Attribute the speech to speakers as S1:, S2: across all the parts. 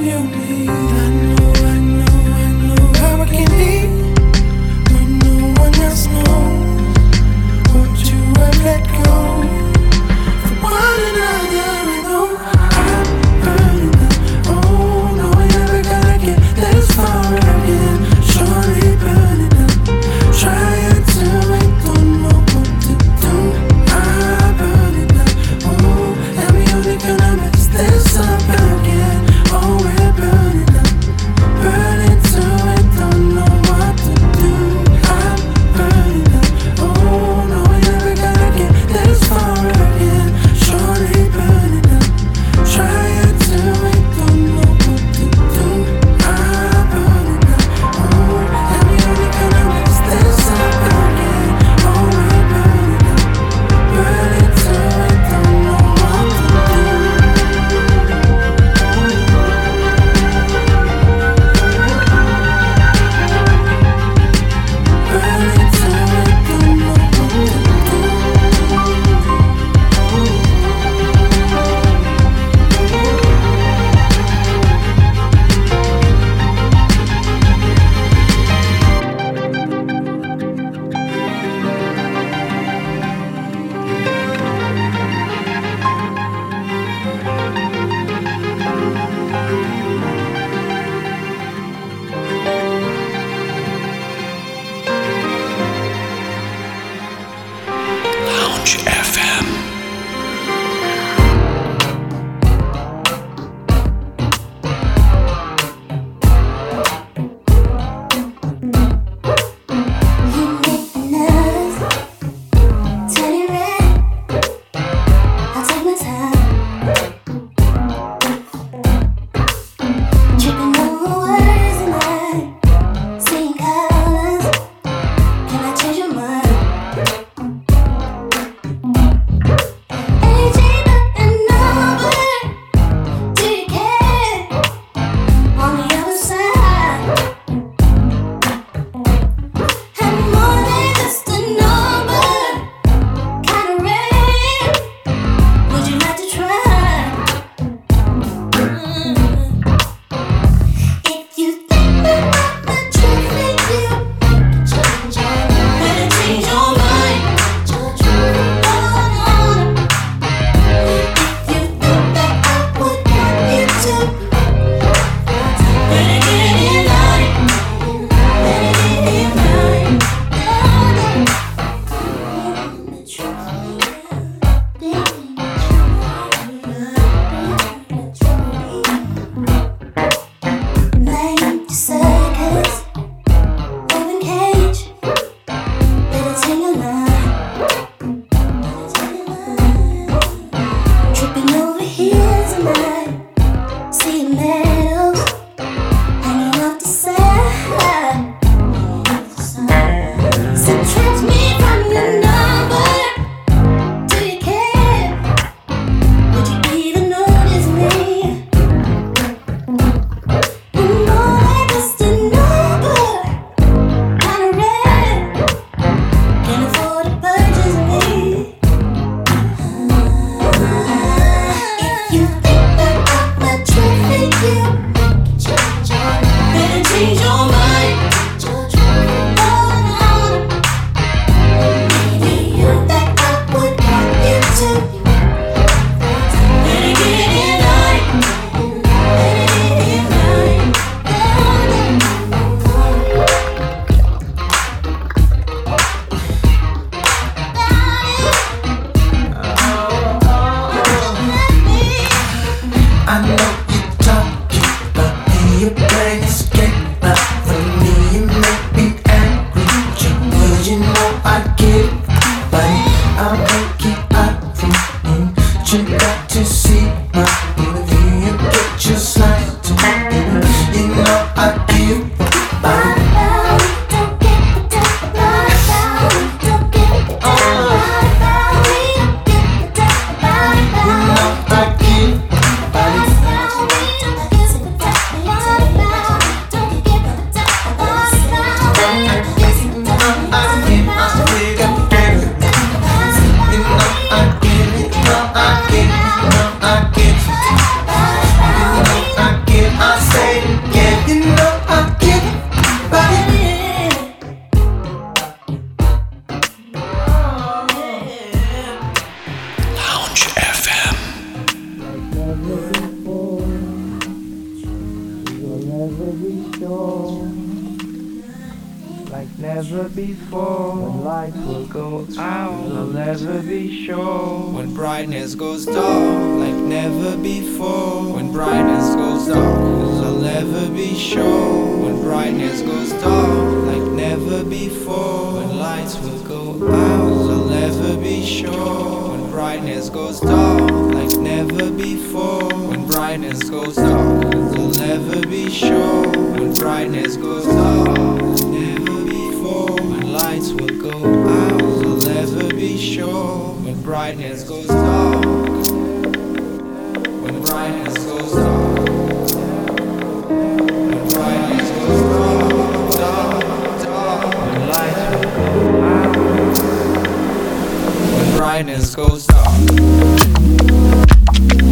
S1: I
S2: dark, like never before. When brightness goes dark, I'll never be sure. When brightness goes dark, never before. When lights will go out, I'll never be sure. When brightness goes dark, when brightness goes dark, when brightness goes dark, dark, dark. When
S3: lights will go out.
S2: When brightness goes dark. Thank you.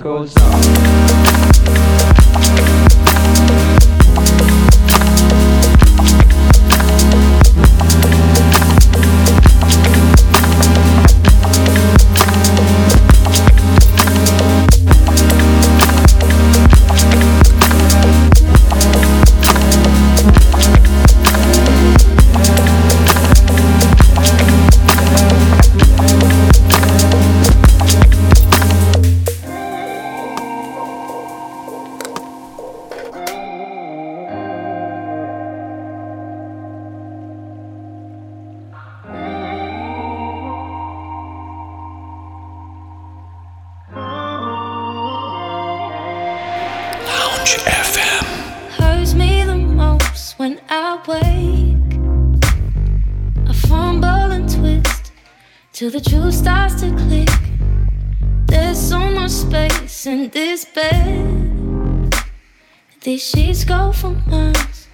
S2: Goes dark.
S4: For miles.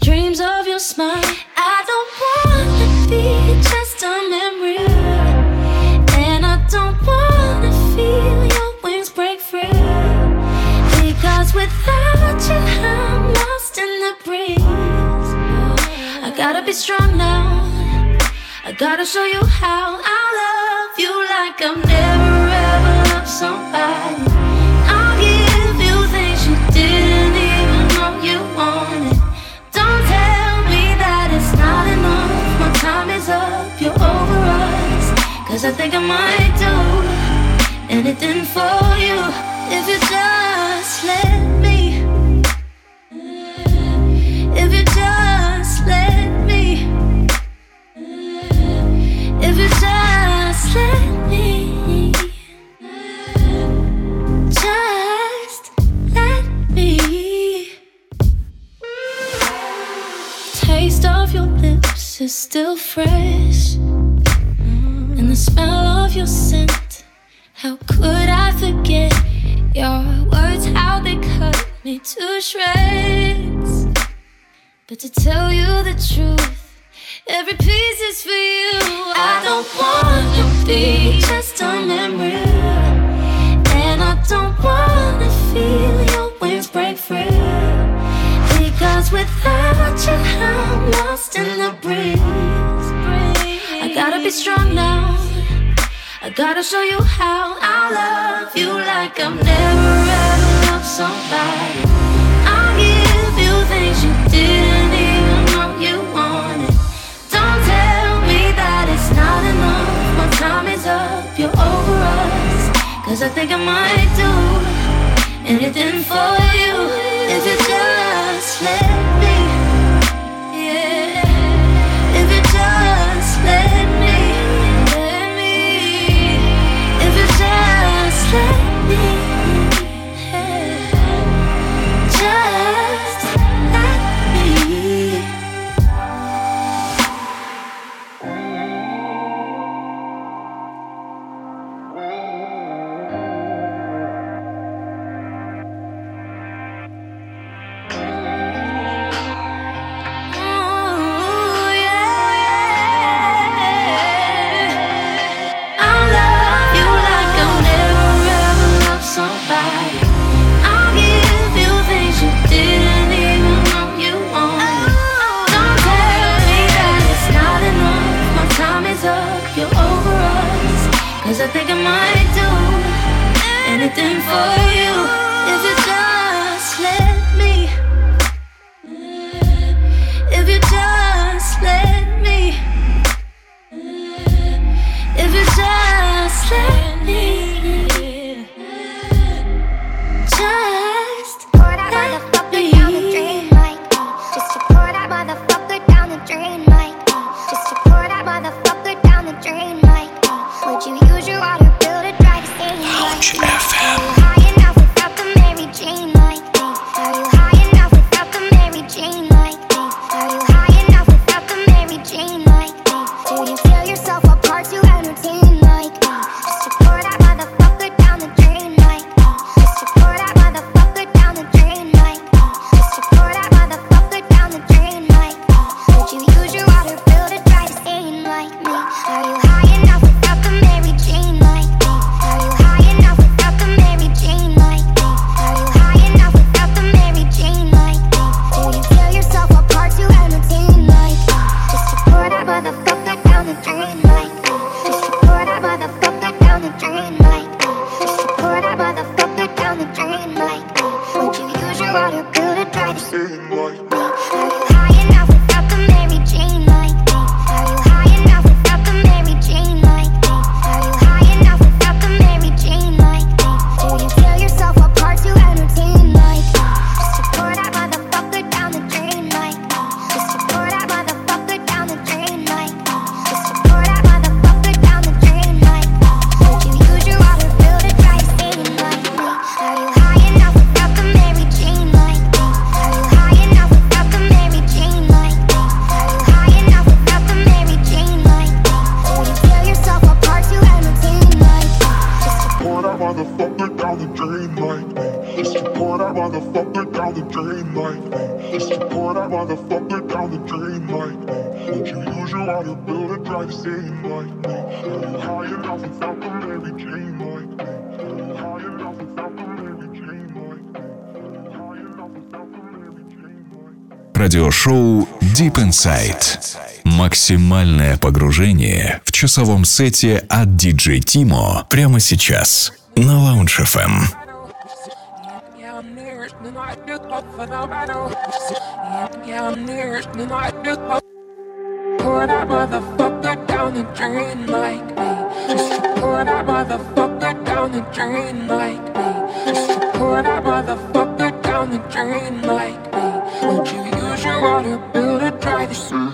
S4: Dreams of your smile. I don't wanna be just a memory. And I don't wanna feel your wings break free. Because without you, I'm lost in the breeze. I gotta be strong now. I gotta show you how I love you like I've never ever loved somebody. I think I might do anything for you if you just let me. If you just let me. If you just let me. Just let me. Taste of your lips is still fresh. The smell of your scent. How could I forget your words? How they cut me to shreds. But to tell you the truth, every piece is for you. I don't wanna be just a memory. And I don't wanna feel your wings break free. Because without you, I'm lost in the breeze gotta be strong now.
S5: I gotta show you how I love you like I've never ever loved somebody. I'll give you things you didn't even know you wanted. Don't tell me that it's not enough. My time is up, you're over us. Cause I think I might do anything for you if you just let
S6: Inside. Максимальное погружение в часовом сете от DJ Timo прямо сейчас на Lounge FM.
S7: Pour that motherfucker down the drain like me. Just pour that motherfucker down the drain like me. Just pour that motherfucker down the drain like me. Won't you use your water bill?
S8: privacy.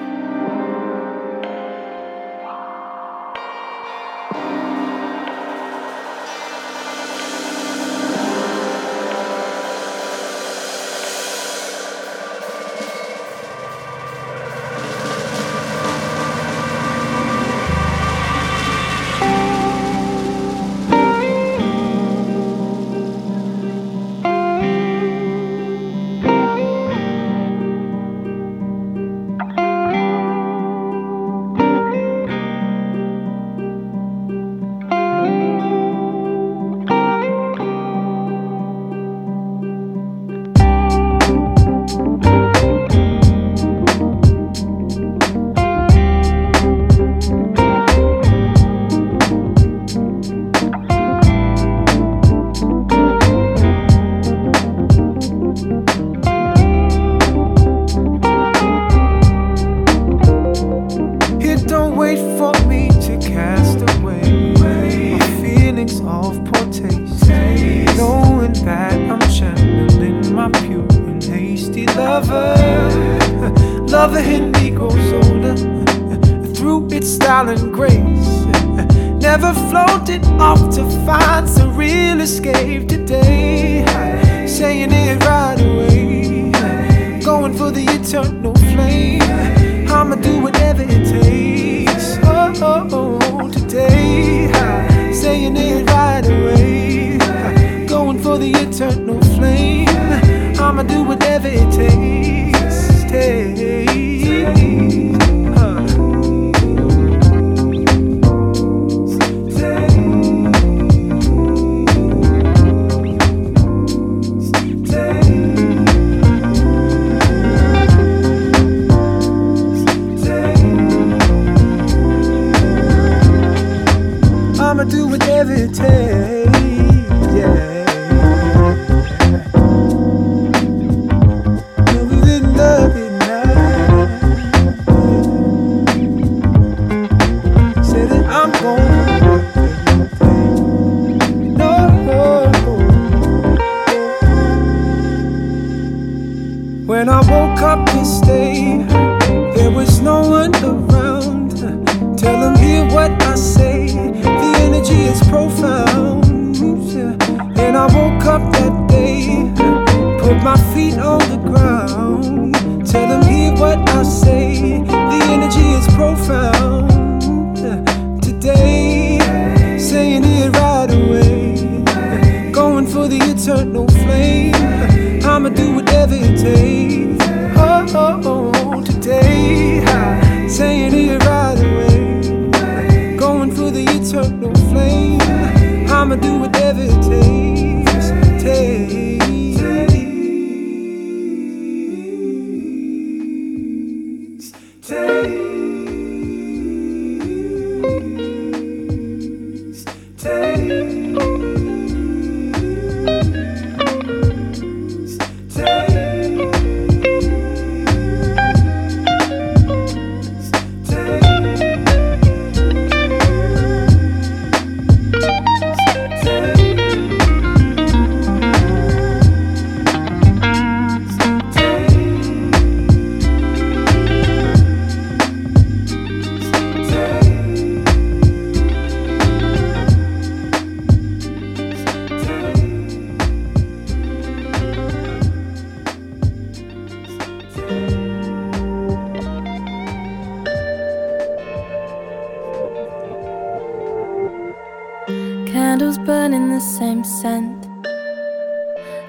S4: Scent.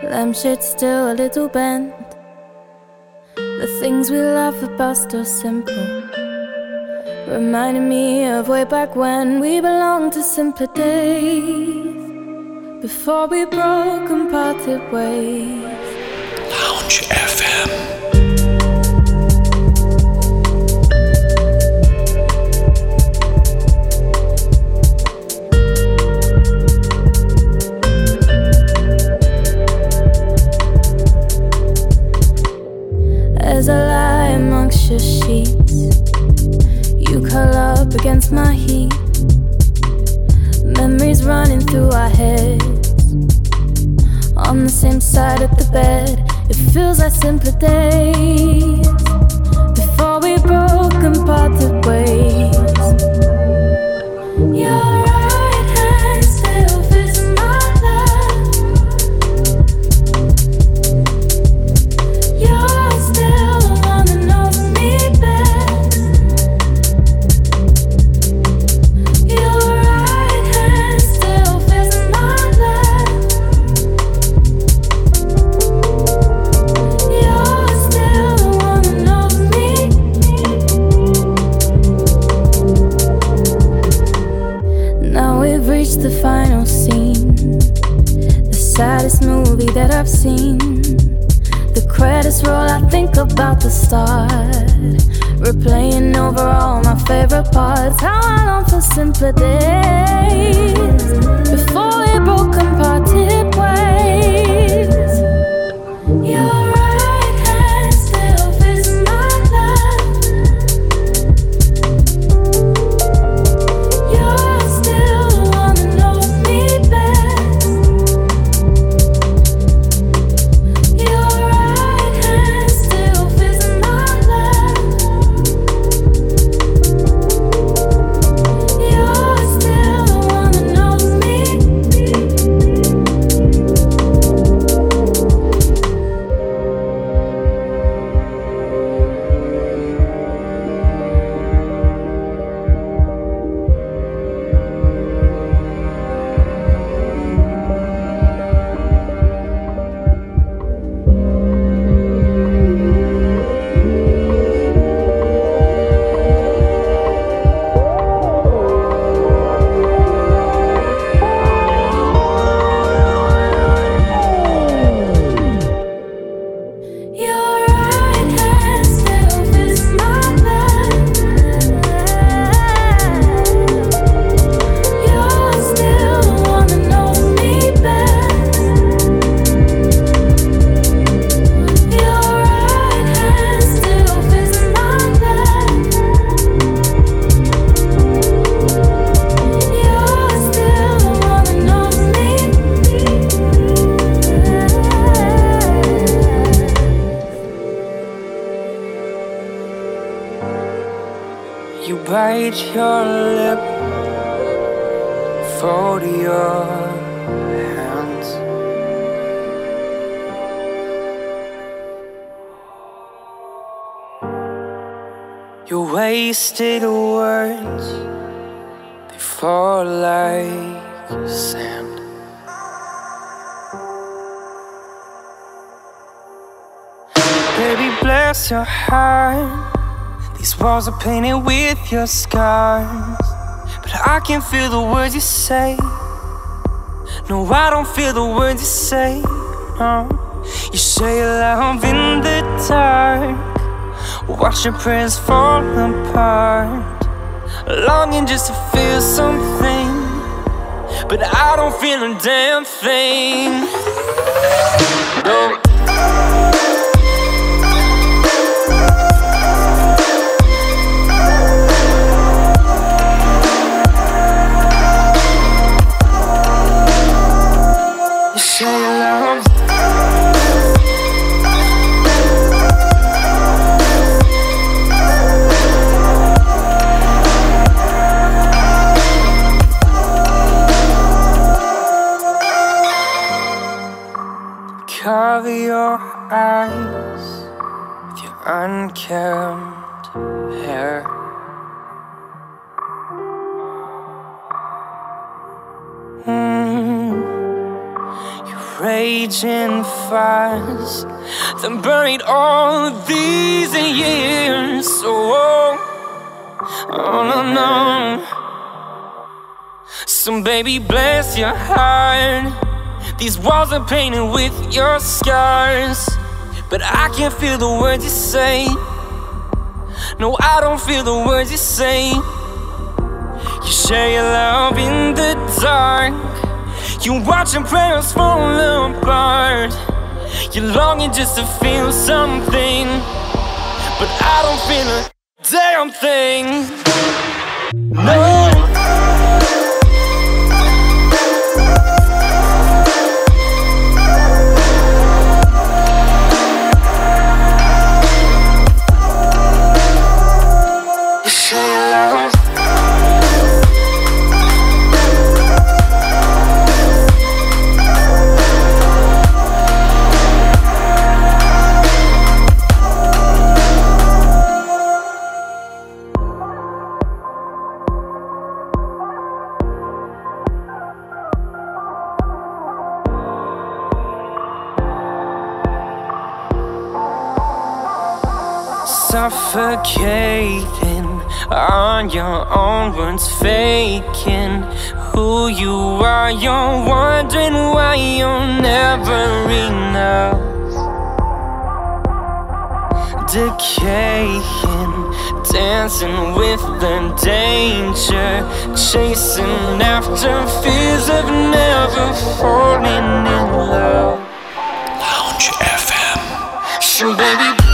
S4: Lampshade still a little bent. The things we laugh about still simple. Reminding me of way back when we belonged to simpler days. Before we broke and parted ways. My heat. Memories running through our heads. On the same side of the bed, it feels like simpler days. Before we broke and parted ways. I've seen. The credits roll, I think about the start. Replaying over all my favorite parts. How I long for simpler days. Before we broke and parted ways. Your Your
S2: wasted words, they fall like sand. Baby, bless your heart. These walls are painted with your scars. But I can feel the words you say. No, I don't feel the words you say. No. You say love in the dark. Watch your prayers fall apart. Longing just to feel something. But I don't feel a damn thing. No. Fires that buried all these years. Oh, oh no, no. So, baby, bless your heart. These walls are painted with your scars. But I can't feel the words you say. No, I don't feel the words you say. You share your love in the dark. You watch your prayers fall apart. You're longing just to feel something. But I don't feel a damn thing. No. Suffocating on your own words, faking who you are. You're wondering why you're never enough. Decaying, dancing with the danger, chasing after fears of never falling in love.
S9: Lounge FM.
S2: So baby.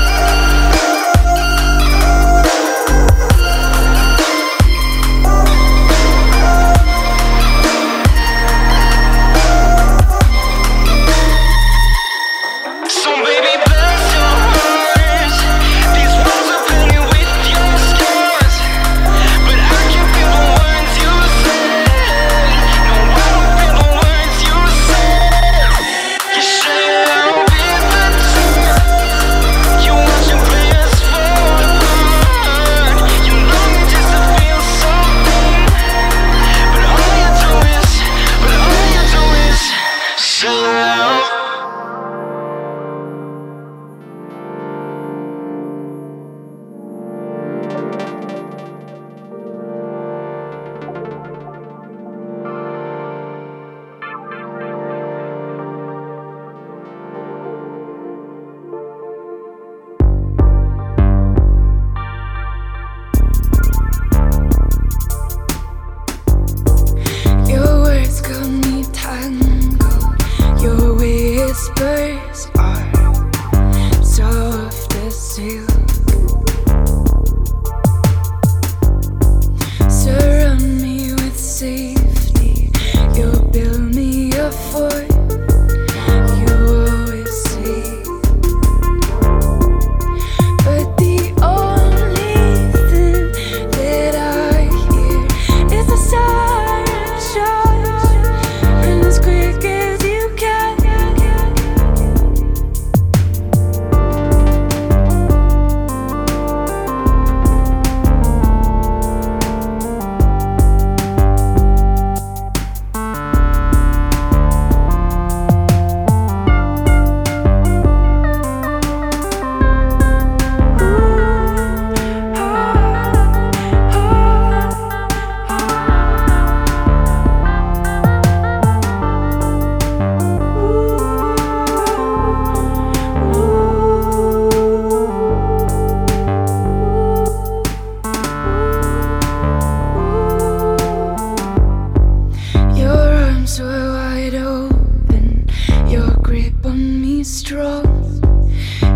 S10: strong.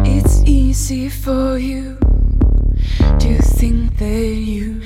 S10: It's easy for you to
S11: think that you